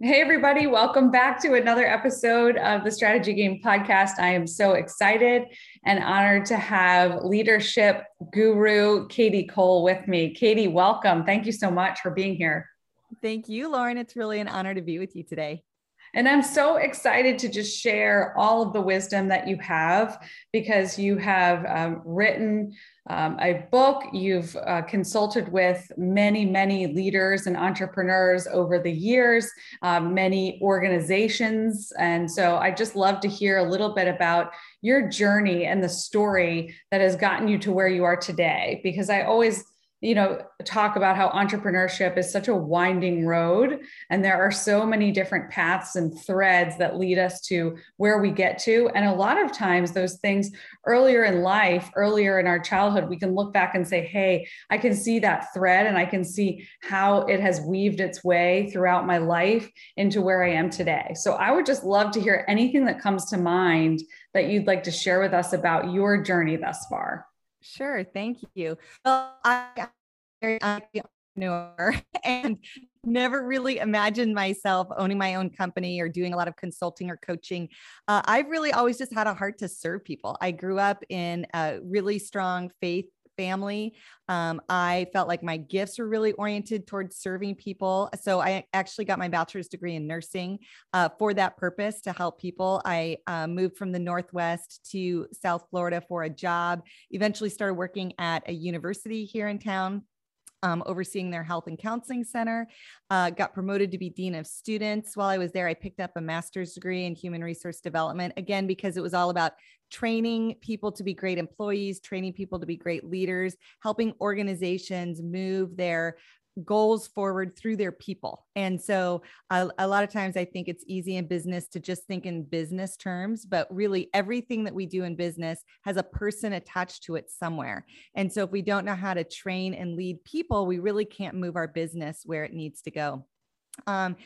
Hey, everybody, welcome back to another episode of the Strategy Game podcast. I am so excited and honored to have leadership guru Kadi Cole with me. Kadi, welcome. Thank you so much for being here. Thank you, Lauren. It's really an honor to be with you today. And I'm so excited to just share all of the wisdom that you have because you have um, written um, a book, you've uh, consulted with many, many leaders and entrepreneurs over the years, um, many organizations. And so I just love to hear a little bit about your journey and the story that has gotten you to where you are today, because I always you know talk about how entrepreneurship is such a winding road and there are so many different paths and threads that lead us to where we get to. And a lot of times those things earlier in life earlier in our childhood we can look back and say hey i can see that thread and i can see how it has weaved its way throughout my life into where i am today. So i would just love to hear anything that comes to mind that you'd like to share with us about your journey thus far Sure. Thank you. Well, I, an entrepreneur and never really imagined myself owning my own company or doing a lot of consulting or coaching. Uh, I've really always just had a heart to serve people. I grew up in a really strong faith family. Um, I felt like my gifts were really oriented towards serving people. So I actually got my bachelor's degree in nursing uh, for that purpose to help people. I uh, moved from the Northwest to South Florida for a job, eventually started working at a university here in town um, overseeing their health and counseling center. Uh, got promoted to be dean of students. While I was there, I picked up a master's degree in human resource development, again, because it was all about training people to be great employees, training people to be great leaders, helping organizations move their goals forward through their people. And so uh, a lot of times I think it's easy in business to just think in business terms, but really everything that we do in business has a person attached to it somewhere. And so if we don't know how to train and lead people, we really can't move our business where it needs to go. Um,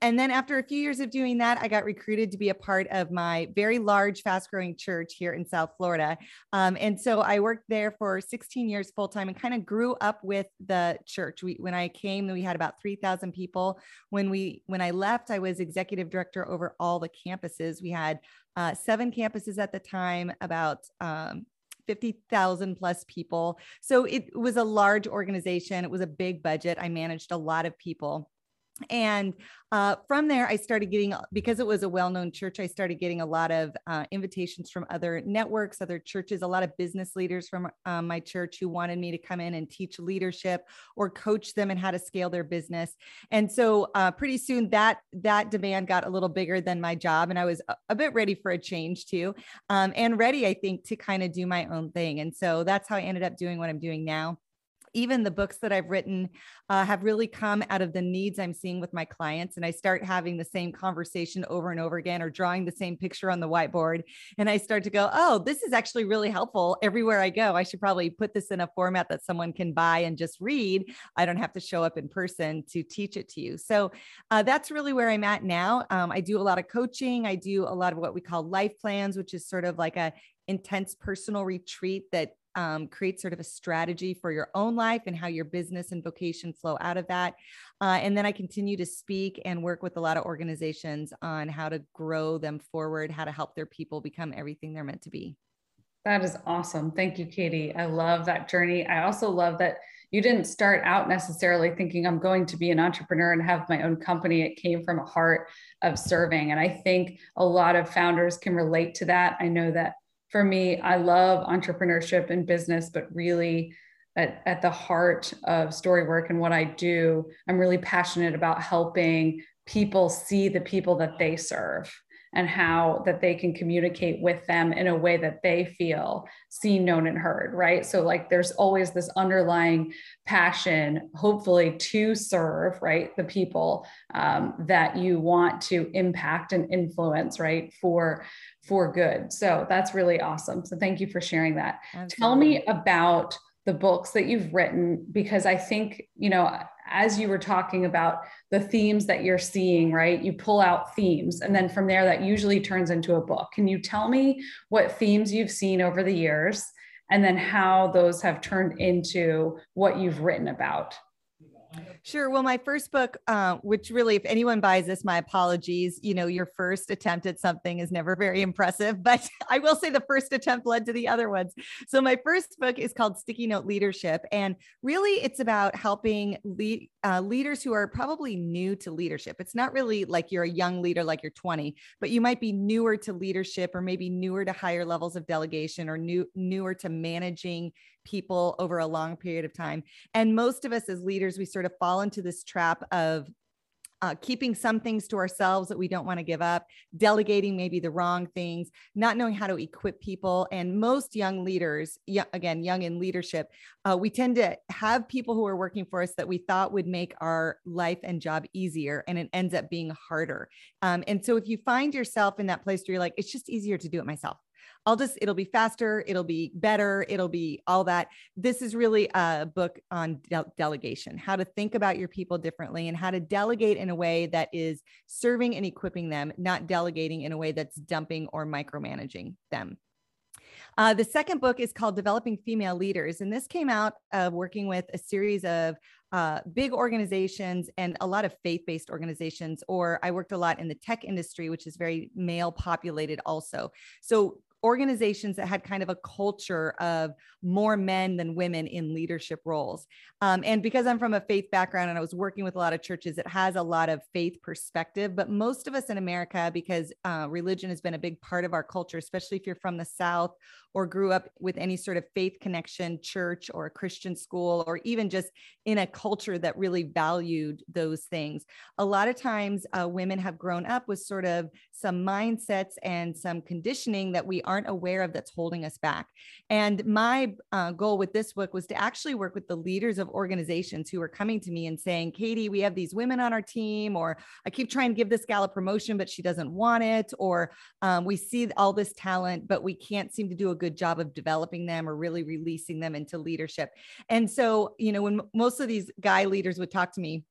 and then after a few years of doing that, I got recruited to be a part of my very large, fast growing church here in South Florida. Um, and so I worked there for 16 years full time and kind of grew up with the church. We, when I came, we had about 3,000 people. When we, when I left, I was executive director over all the campuses. We had uh, seven campuses at the time, about um, 50,000 plus people. So it was a large organization. It was a big budget. I managed a lot of people and uh, from there i started getting because it was a well-known church i started getting a lot of uh, invitations from other networks other churches a lot of business leaders from um, my church who wanted me to come in and teach leadership or coach them and how to scale their business. And so uh, pretty soon that that demand got a little bigger than my job and i was a, a bit ready for a change too um, and ready i think to kind of do my own thing. And so that's how i ended up doing what i'm doing now even the books that I've written uh, have really come out of the needs I'm seeing with my clients. And I start having the same conversation over and over again, or drawing the same picture on the whiteboard. And I start to go, oh, this is actually really helpful everywhere I go. I should probably put this in a format that someone can buy and just read. I don't have to show up in person to teach it to you. So uh, that's really where I'm at now. Um, I do a lot of coaching, I do a lot of what we call life plans, which is sort of like a intense personal retreat that um, create sort of a strategy for your own life and how your business and vocation flow out of that. Uh, and then I continue to speak and work with a lot of organizations on how to grow them forward, how to help their people become everything they're meant to be. That is awesome. Thank you, Kadi. I love that journey. I also love that you didn't start out necessarily thinking I'm going to be an entrepreneur and have my own company. It came from a heart of serving. And I think a lot of founders can relate to that. I know that for me, I love entrepreneurship and business, but really at, at the heart of story work and what I do, I'm really passionate about helping people see the people that they serve and how that they can communicate with them in a way that they feel seen known and heard right? So like there's always this underlying passion hopefully to serve right the people um, that you want to impact and influence right for for good. So that's really awesome. So thank you for sharing that. Absolutely. tell me about the books that you've written because i think you know as you were talking about the themes that you're seeing, right? You pull out themes, and then from there, that usually turns into a book. Can you tell me what themes you've seen over the years, and then how those have turned into what you've written about? Sure. Well, my first book, uh, which really, if anyone buys this, my apologies. You know, your first attempt at something is never very impressive, but I will say the first attempt led to the other ones. So, my first book is called Sticky Note Leadership. And really, it's about helping lead, uh, leaders who are probably new to leadership. It's not really like you're a young leader, like you're 20, but you might be newer to leadership or maybe newer to higher levels of delegation or new, newer to managing people over a long period of time. And most of us as leaders, we sort of fall into this trap of uh, keeping some things to ourselves that we don't want to give up, delegating maybe the wrong things, not knowing how to equip people. And most young leaders, y- again, young in leadership, uh, we tend to have people who are working for us that we thought would make our life and job easier, and it ends up being harder. Um, and so if you find yourself in that place where you're like, it's just easier to do it myself. I'll just, it'll be faster, it'll be better, it'll be all that. This is really a book on de- delegation, how to think about your people differently and how to delegate in a way that is serving and equipping them, not delegating in a way that's dumping or micromanaging them. Uh, the second book is called Developing Female Leaders. And this came out of working with a series of uh, big organizations and a lot of faith based organizations, or I worked a lot in the tech industry, which is very male populated also. So organizations that had kind of a culture of more men than women in leadership roles. Um, and because I'm from a faith background and I was working with a lot of churches, it has a lot of faith perspective. But most of us in America, because uh, religion has been a big part of our culture, especially if you're from the South or grew up with any sort of faith connection, church or a Christian school, or even just in a culture that really valued those things. A lot of times, uh, women have grown up with sort of some mindsets and some conditioning that we aren't aware of that's holding us back. And my uh, goal with this book was to actually work with the leaders of organizations who are coming to me and saying, Kadi, we have these women on our team, or I keep trying to give this gal a promotion, but she doesn't want it, or um, we see all this talent, but we can't seem to do a good job of developing them or really releasing them into leadership. And so, you know, when most of these guy leaders would talk to me,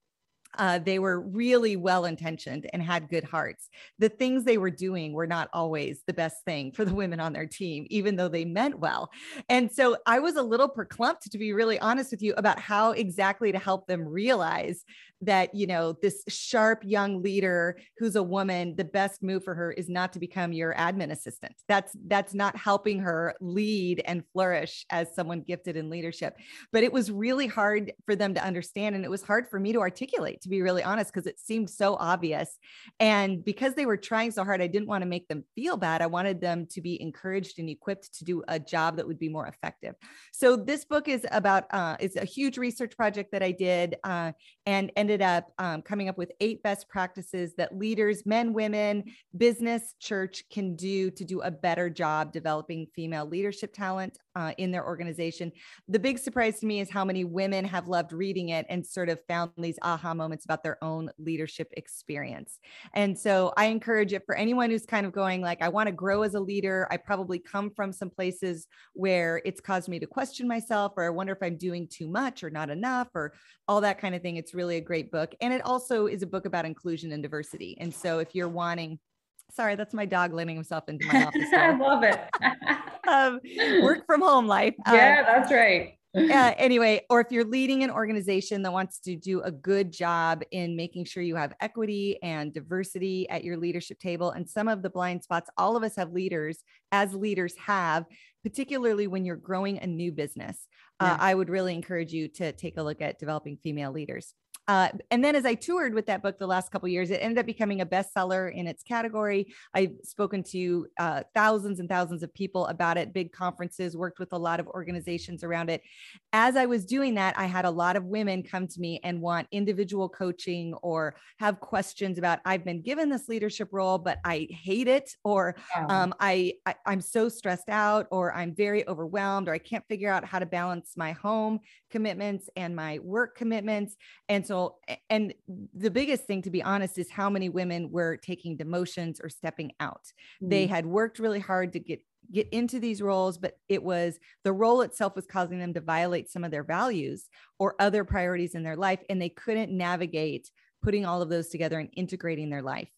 uh, they were really well intentioned and had good hearts. The things they were doing were not always the best thing for the women on their team, even though they meant well. And so I was a little perclumped, to be really honest with you, about how exactly to help them realize that you know this sharp young leader who's a woman the best move for her is not to become your admin assistant. That's that's not helping her lead and flourish as someone gifted in leadership. But it was really hard for them to understand and it was hard for me to articulate to be really honest because it seemed so obvious. And because they were trying so hard i didn't want to make them feel bad. I wanted them to be encouraged and equipped to do a job that would be more effective. So this book is about uh, a huge research project that i did uh, and and ended up um, coming up with eight best practices that leaders, men, women, business, church can do to do a better job developing female leadership talent uh, in their organization. The big surprise to me is how many women have loved reading it and sort of found these aha moments about their own leadership experience. And so I encourage it for anyone who's kind of going like, I want to grow as a leader. I probably come from some places where it's caused me to question myself, or I wonder if I'm doing too much or not enough, or all that kind of thing. It's really a great book. And it also is a book about inclusion and diversity. And so if you're wanting, sorry, that's my dog letting himself into my office. I love it. um, work from home life. Yeah, um, that's right. uh, anyway, or if you're leading an organization that wants to do a good job in making sure you have equity and diversity at your leadership table, and some of the blind spots all of us have leaders, as leaders have, particularly when you're growing a new business, uh, I would really encourage you to take a look at developing female leaders. Uh, and then as I toured with that book the last couple years, it ended up becoming a bestseller in its category. I've spoken to uh, thousands and thousands of people about it, big conferences, worked with a lot of organizations around it. As I was doing that, I had a lot of women come to me and want individual coaching or have questions about I've been given this leadership role, but I hate it, or um, I, I I'm so stressed out, or I'm very overwhelmed, or I can't figure out how to balance my home commitments and my work commitments. And so, and the biggest thing, to be honest, is how many women were taking demotions or stepping out. Mm-hmm. They had worked really hard to get get into these roles but it was the role itself was causing them to violate some of their values or other priorities in their life and they couldn't navigate putting all of those together and integrating their life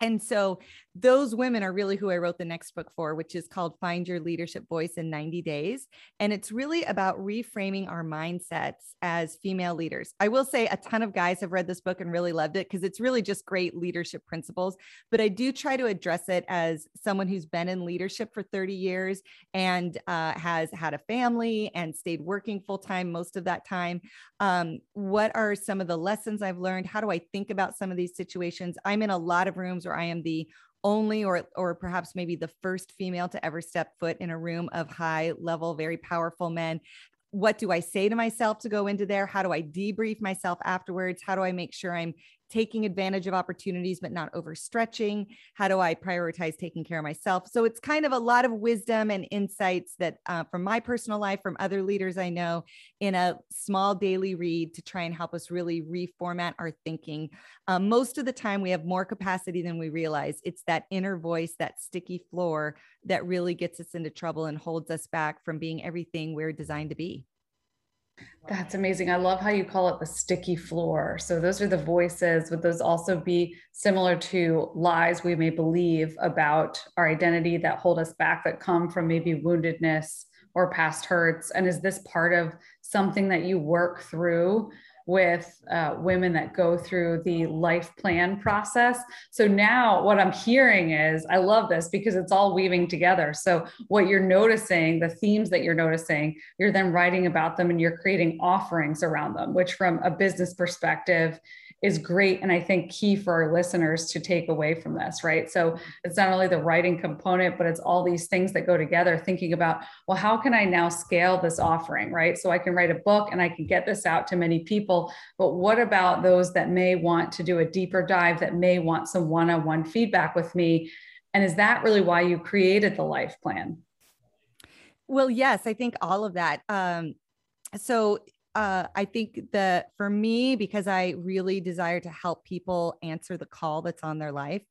and so those women are really who I wrote the next book for, which is called Find Your Leadership Voice in 90 Days. And it's really about reframing our mindsets as female leaders. I will say a ton of guys have read this book and really loved it because it's really just great leadership principles. But I do try to address it as someone who's been in leadership for 30 years and uh, has had a family and stayed working full time most of that time. Um, what are some of the lessons I've learned? How do I think about some of these situations? I'm in a lot of rooms where I am the only or or perhaps maybe the first female to ever step foot in a room of high level very powerful men what do I say to myself to go into there? How do I debrief myself afterwards? How do I make sure I'm taking advantage of opportunities but not overstretching. How do i prioritize taking care of myself? So it's kind of a lot of wisdom and insights that uh, from my personal life from other leaders i know in a small daily read to try and help us really reformat our thinking. Um, most of the time we have more capacity than we realize. It's that inner voice that sticky floor that really gets us into trouble and holds us back from being everything we're designed to be that's amazing. I love how you call it the sticky floor. So those are the voices. Would those also be similar to lies we may believe about our identity that hold us back, that come from maybe woundedness or past hurts? And is this part of something that you work through with uh, women that go through the life plan process. So now what I'm hearing is I love this because it's all weaving together. So what you're noticing, the themes that you're noticing, you're then writing about them and you're creating offerings around them, which from a business perspective is great and I think key for our listeners to take away from this, right? So it's not only the writing component, but it's all these things that go together, thinking about, well, how can I now scale this offering, right? So I can write a book and I can get this out to many people. But what about those that may want to do a deeper dive, that may want some one on one feedback with me? And is that really why you created the life plan? Well, yes, I think all of that. Um, so uh, I think that for me, because I really desire to help people answer the call that's on their life,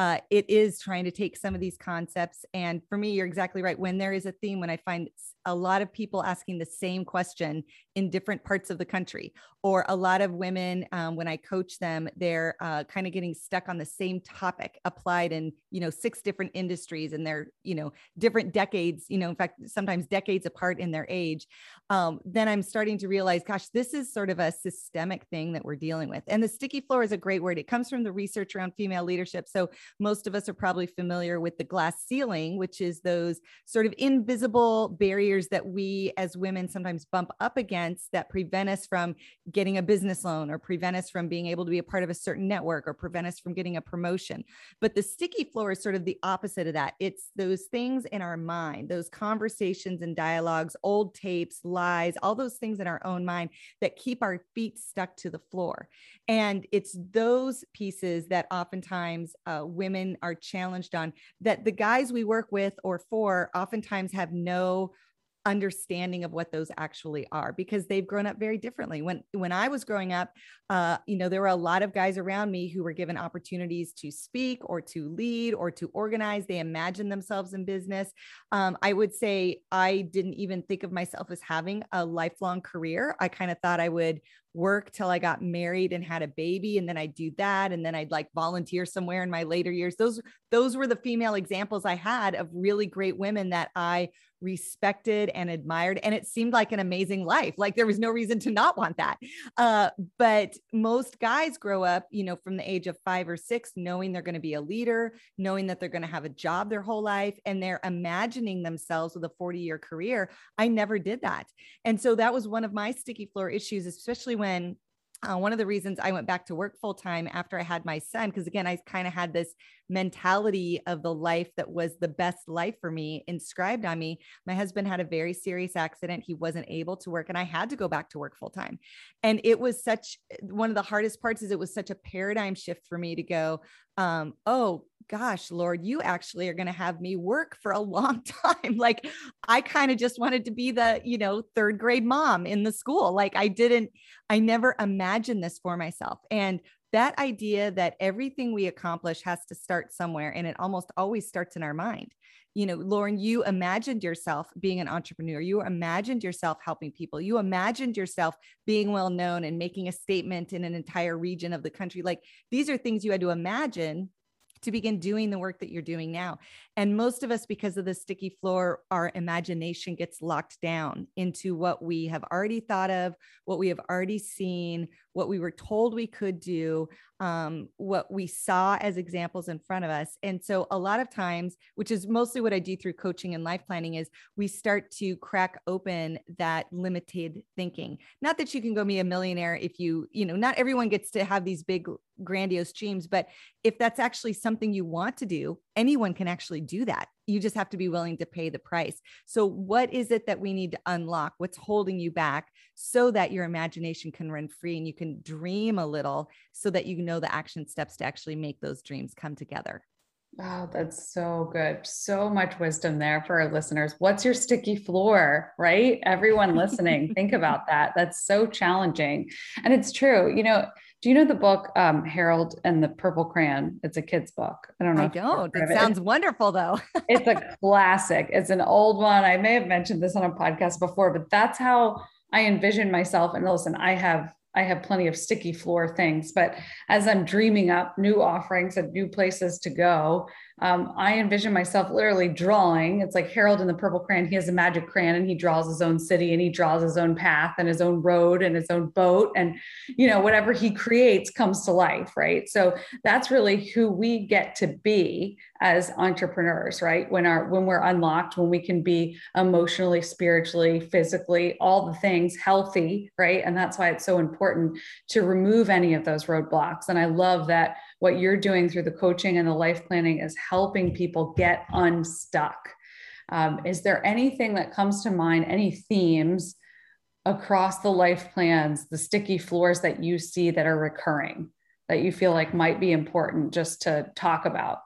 uh, it is trying to take some of these concepts. And for me, you're exactly right. When there is a theme, when I find a lot of people asking the same question in different parts of the country, or a lot of women, um, when I coach them, they're uh, kind of getting stuck on the same topic applied in, you know, six different industries and they're, you know, different decades, you know, in fact, sometimes decades apart in their age. Um, then I'm starting to realize, gosh, this is sort of a systemic thing that we're dealing with. And the sticky floor is a great word. It comes from the research around female leadership. So most of us are probably familiar with the glass ceiling, which is those sort of invisible barriers that we as women sometimes bump up against that prevent us from getting a business loan or prevent us from being able to be a part of a certain network or prevent us from getting a promotion. But the sticky floor is sort of the opposite of that. It's those things in our mind, those conversations and dialogues, old tapes, lies, all those things in our own mind that keep our feet stuck to the floor. And it's those pieces that oftentimes uh, women are challenged on that the guys we work with or for oftentimes have no understanding of what those actually are because they've grown up very differently. When when i was growing up uh, you know there were a lot of guys around me who were given opportunities to speak or to lead or to organize. They imagined themselves in business. Um, i would say i didn't even think of myself as having a lifelong career. I kind of thought i would work till I got married and had a baby and then I'd do that and then I'd like volunteer somewhere in my later years. Those those were the female examples I had of really great women that I respected and admired and it seemed like an amazing life. Like there was no reason to not want that. Uh, but most guys grow up, you know, from the age of 5 or 6 knowing they're going to be a leader, knowing that they're going to have a job their whole life and they're imagining themselves with a 40-year career. I never did that. And so that was one of my sticky floor issues especially when uh, one of the reasons I went back to work full time after I had my son, because again, I kind of had this mentality of the life that was the best life for me inscribed on me. My husband had a very serious accident. He wasn't able to work, and I had to go back to work full time. And it was such one of the hardest parts is it was such a paradigm shift for me to go, um, oh gosh, Lord, you actually are going to have me work for a long time. like I kind of just wanted to be the, you know, third grade mom in the school. Like I didn't, I never imagined this for myself. And that idea that everything we accomplish has to start somewhere and it almost always starts in our mind. You know, Lauren, you imagined yourself being an entrepreneur. You imagined yourself helping people. You imagined yourself being well known and making a statement in an entire region of the country. Like these are things you had to imagine to begin doing the work that you're doing now. And most of us, because of the sticky floor, our imagination gets locked down into what we have already thought of, what we have already seen, what we were told we could do, um, what we saw as examples in front of us. And so, a lot of times, which is mostly what I do through coaching and life planning, is we start to crack open that limited thinking. Not that you can go be a millionaire if you, you know, not everyone gets to have these big, grandiose dreams, but if that's actually something you want to do, anyone can actually do that. You just have to be willing to pay the price. So, what is it that we need to unlock? What's holding you back so that your imagination can run free and you can dream a little so that you know the action steps to actually make those dreams come together? Wow, that's so good. So much wisdom there for our listeners. What's your sticky floor, right? Everyone listening, think about that. That's so challenging. And it's true. You know, do you know the book um, Harold and the Purple Crayon? It's a kid's book. I don't know. I don't. It sounds wonderful though. it's a classic. It's an old one. I may have mentioned this on a podcast before, but that's how I envision myself. And listen, I have I have plenty of sticky floor things, but as I'm dreaming up new offerings and new places to go, um, I envision myself literally drawing. It's like Harold in the Purple Crayon. He has a magic crayon and he draws his own city and he draws his own path and his own road and his own boat. And, you know, whatever he creates comes to life, right? So that's really who we get to be as entrepreneurs, right? When our when we're unlocked, when we can be emotionally, spiritually, physically, all the things healthy, right? And that's why it's so important to remove any of those roadblocks. And I love that what you're doing through the coaching and the life planning is helping people get unstuck. Um, is there anything that comes to mind, any themes across the life plans, the sticky floors that you see that are recurring that you feel like might be important just to talk about?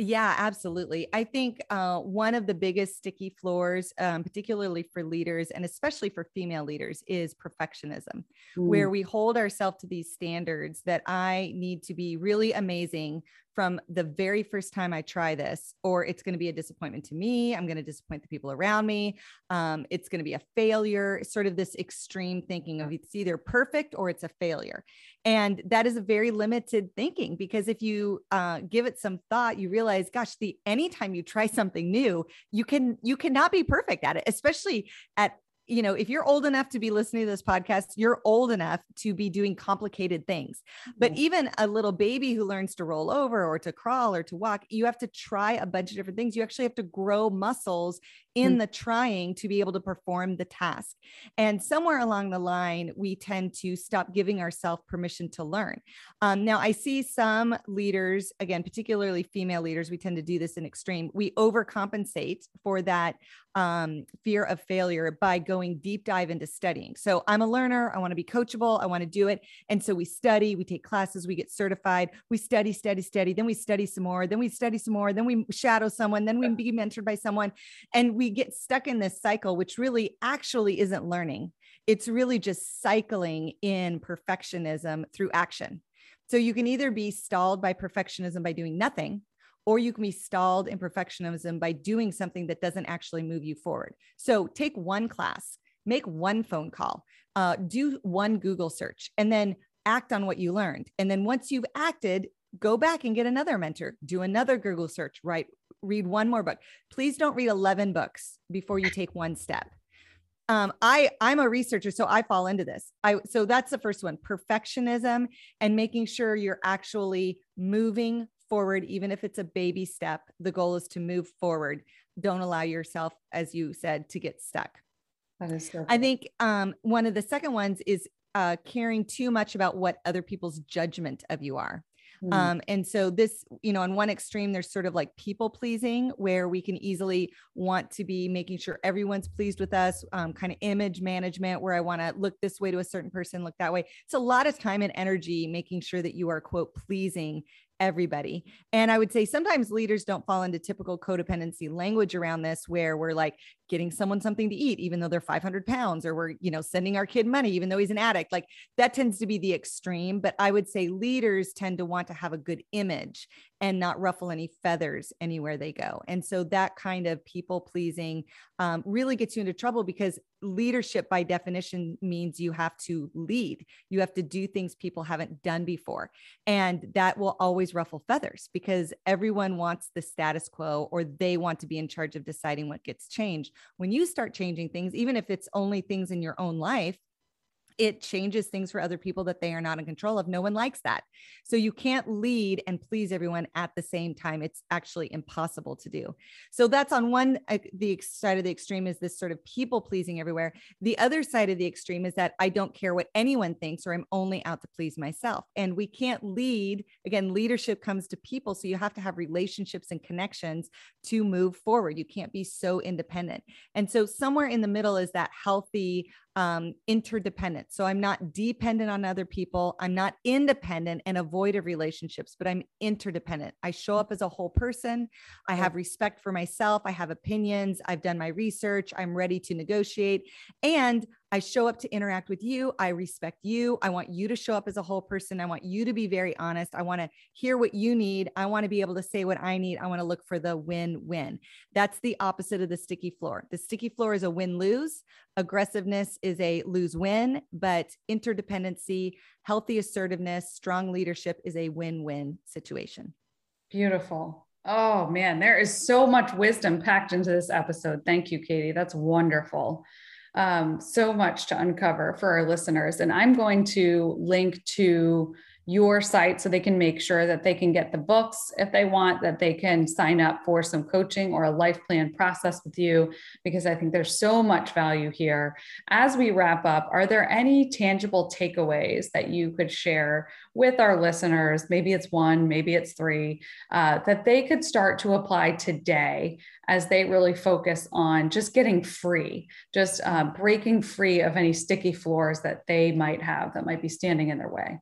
Yeah, absolutely. I think uh, one of the biggest sticky floors, um, particularly for leaders and especially for female leaders, is perfectionism, mm. where we hold ourselves to these standards that I need to be really amazing from the very first time I try this, or it's going to be a disappointment to me. I'm going to disappoint the people around me. Um, it's going to be a failure, sort of this extreme thinking of it's either perfect or it's a failure. And that is a very limited thinking because if you uh, give it some thought, you realize, gosh, the anytime you try something new, you can you cannot be perfect at it, especially at you know, if you're old enough to be listening to this podcast, you're old enough to be doing complicated things. But even a little baby who learns to roll over or to crawl or to walk, you have to try a bunch of different things. You actually have to grow muscles in mm. the trying to be able to perform the task. And somewhere along the line, we tend to stop giving ourselves permission to learn. Um, now, I see some leaders, again, particularly female leaders, we tend to do this in extreme. We overcompensate for that um, fear of failure by going deep dive into studying. So I'm a learner. I want to be coachable. I want to do it. And so we study, we take classes, we get certified, we study, study, study. Then we study some more. Then we study some more. Then we shadow someone. Then we be mentored by someone. And we get stuck in this cycle, which really actually isn't learning. It's really just cycling in perfectionism through action. So you can either be stalled by perfectionism by doing nothing, or you can be stalled in perfectionism by doing something that doesn't actually move you forward. So take one class, make one phone call, uh, do one Google search, and then act on what you learned. And then once you've acted, go back and get another mentor, do another Google search, write, read one more book. Please don't read 11 books before you take one step. Um, I I'm a researcher, so I fall into this. I so that's the first one: perfectionism and making sure you're actually moving forward, even if it's a baby step. The goal is to move forward. Don't allow yourself, as you said, to get stuck. That is so. Cool. I think um, one of the second ones is uh, caring too much about what other people's judgment of you are. Mm. Um, and so this, you know, on one extreme, there's sort of like people pleasing, where we can easily want to be making sure everyone's pleased with us, um, kind of image management, where I want to look this way to a certain person, look that way. It's a lot of time and energy making sure that you are quote pleasing everybody. And I would say sometimes leaders don't fall into typical codependency language around this, where we're like getting someone something to eat, even though they're 500 pounds, or we're, you know, sending our kid money, even though he's an addict. Like that tends to be the extreme. But I would say leaders tend to want to have a good image and not ruffle any feathers anywhere they go. And so that kind of people pleasing um, really gets you into trouble because leadership by definition means you have to lead. You have to do things people haven't done before. And that will always ruffle feathers because everyone wants the status quo or they want to be in charge of deciding what gets changed. When you start changing things, even if it's only things in your own life, it changes things for other people that they are not in control of. No one likes that. So you can't lead and please everyone at the same time. It's actually impossible to do. So that's on one uh, the side of the extreme is this sort of people pleasing everywhere. The other side of the extreme is that I don't care what anyone thinks or I'm only out to please myself. And we can't lead. Again, leadership comes to people, so you have to have relationships and connections to move forward. You can't be so independent. And so somewhere in the middle is that healthy um, interdependent. So I'm not dependent on other people. I'm not independent and avoid of relationships, but I'm interdependent. I show up as a whole person. I have respect for myself. I have opinions. I've done my research. I'm ready to negotiate. And I show up to interact with you. I respect you. I want you to show up as a whole person. I want you to be very honest. I want to hear what you need. I want to be able to say what I need. I want to look for the win win. That's the opposite of the sticky floor. The sticky floor is a win lose. Aggressiveness is a lose win, but interdependency, healthy assertiveness, strong leadership is a win win situation. Beautiful. Oh man, there is so much wisdom packed into this episode. Thank you, Kadi. That's wonderful um, so much to uncover for our listeners. And I'm going to link to your site so they can make sure that they can get the books if they want, that they can sign up for some coaching or a life plan process with you, because I think there's so much value here. As we wrap up, are there any tangible takeaways that you could share with our listeners? Maybe it's one, maybe it's three, uh, that they could start to apply today as they really focus on just getting free, just uh, breaking free of any sticky floors that they might have that might be standing in their way.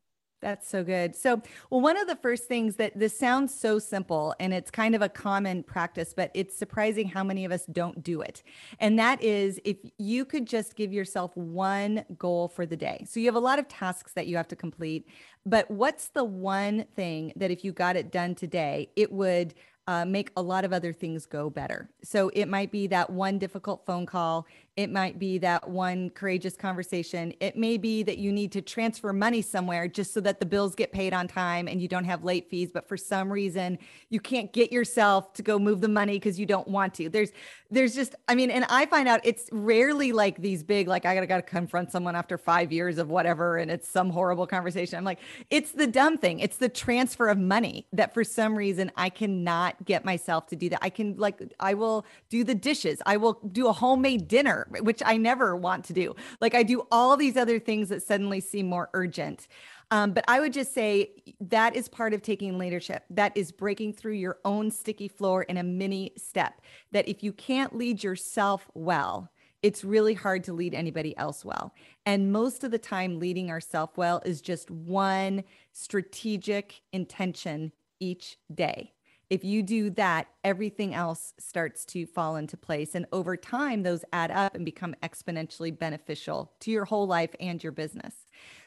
That's so good. So, well, one of the first things that this sounds so simple and it's kind of a common practice, but it's surprising how many of us don't do it. And that is if you could just give yourself one goal for the day. So, you have a lot of tasks that you have to complete, but what's the one thing that if you got it done today, it would uh, make a lot of other things go better. So it might be that one difficult phone call. It might be that one courageous conversation. It may be that you need to transfer money somewhere just so that the bills get paid on time and you don't have late fees. But for some reason, you can't get yourself to go move the money because you don't want to. There's, there's just, I mean, and I find out it's rarely like these big, like I gotta gotta confront someone after five years of whatever, and it's some horrible conversation. I'm like, it's the dumb thing. It's the transfer of money that for some reason I cannot get myself to do that. I can like, I will do the dishes. I will do a homemade dinner which I never want to do. Like I do all these other things that suddenly seem more urgent. Um, but I would just say that is part of taking leadership. That is breaking through your own sticky floor in a mini step. That if you can't lead yourself well, it's really hard to lead anybody else well. And most of the time, leading ourselves well is just one strategic intention each day. If you do that, everything else starts to fall into place. And over time, those add up and become exponentially beneficial to your whole life and your business.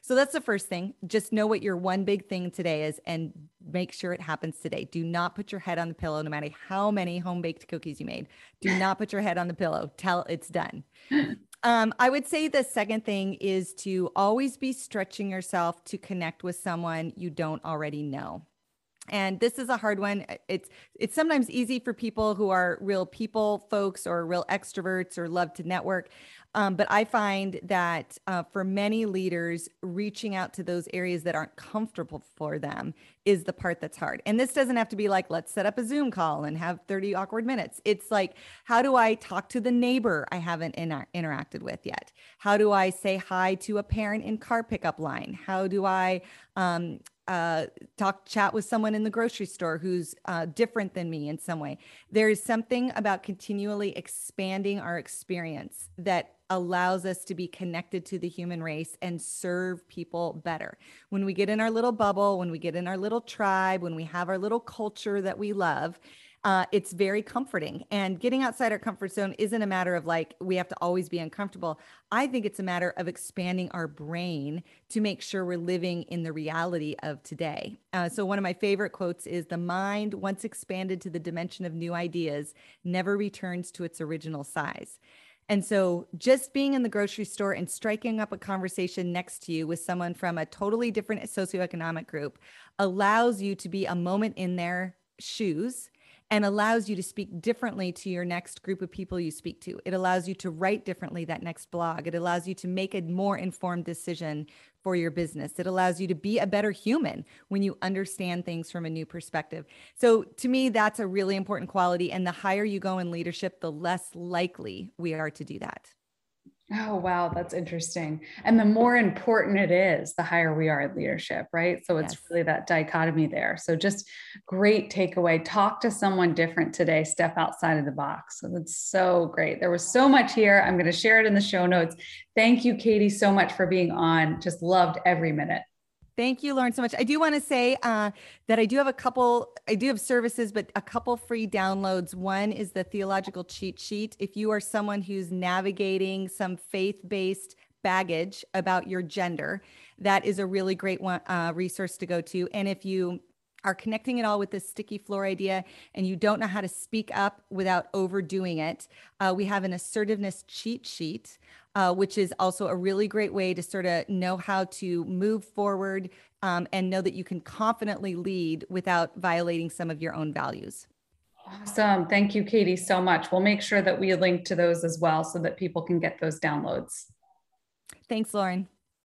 So that's the first thing. Just know what your one big thing today is and make sure it happens today. Do not put your head on the pillow, no matter how many home baked cookies you made. Do not put your head on the pillow. Tell it's done. Um, I would say the second thing is to always be stretching yourself to connect with someone you don't already know and this is a hard one. It's it's sometimes easy for people who are real people folks or real extroverts or love to network. Um, but i find that uh, for many leaders reaching out to those areas that aren't comfortable for them is the part that's hard. And this doesn't have to be like let's set up a zoom call and have 30 awkward minutes. It's like how do i talk to the neighbor i haven't inter- interacted with yet? How do i say hi to a parent in car pickup line? How do i um, uh, talk chat with someone in the grocery store who's uh, different than me in some way. There is something about continually expanding our experience that allows us to be connected to the human race and serve people better. When we get in our little bubble when we get in our little tribe when we have our little culture that we love uh, it's very comforting. And getting outside our comfort zone isn't a matter of like we have to always be uncomfortable. I think it's a matter of expanding our brain to make sure we're living in the reality of today. Uh, so, one of my favorite quotes is The mind, once expanded to the dimension of new ideas, never returns to its original size. And so just being in the grocery store and striking up a conversation next to you with someone from a totally different socioeconomic group allows you to be a moment in their shoes and allows you to speak differently to your next group of people you speak to. It allows you to write differently that next blog. It allows you to make a more informed decision for your business. It allows you to be a better human when you understand things from a new perspective. So, to me, that's a really important quality. And the higher you go in leadership, the less likely we are to do that. Oh, wow. That's interesting. And the more important it is, the higher we are in leadership, right? So it's yes. really that dichotomy there. So just great takeaway. Talk to someone different today, step outside of the box. So that's so great. There was so much here. I'm going to share it in the show notes. Thank you, Kadi, so much for being on. Just loved every minute. Thank you, Lauren, so much. I do want to say uh, that I do have a couple, I do have services, but a couple free downloads. One is the theological cheat sheet. If you are someone who's navigating some faith based baggage about your gender, that is a really great one, uh, resource to go to. And if you are connecting it all with this sticky floor idea and you don't know how to speak up without overdoing it, uh, we have an assertiveness cheat sheet uh, which is also a really great way to sort of know how to move forward um, and know that you can confidently lead without violating some of your own values. Awesome. Thank you, Kadi, so much. We'll make sure that we link to those as well so that people can get those downloads. Thanks, Lauren.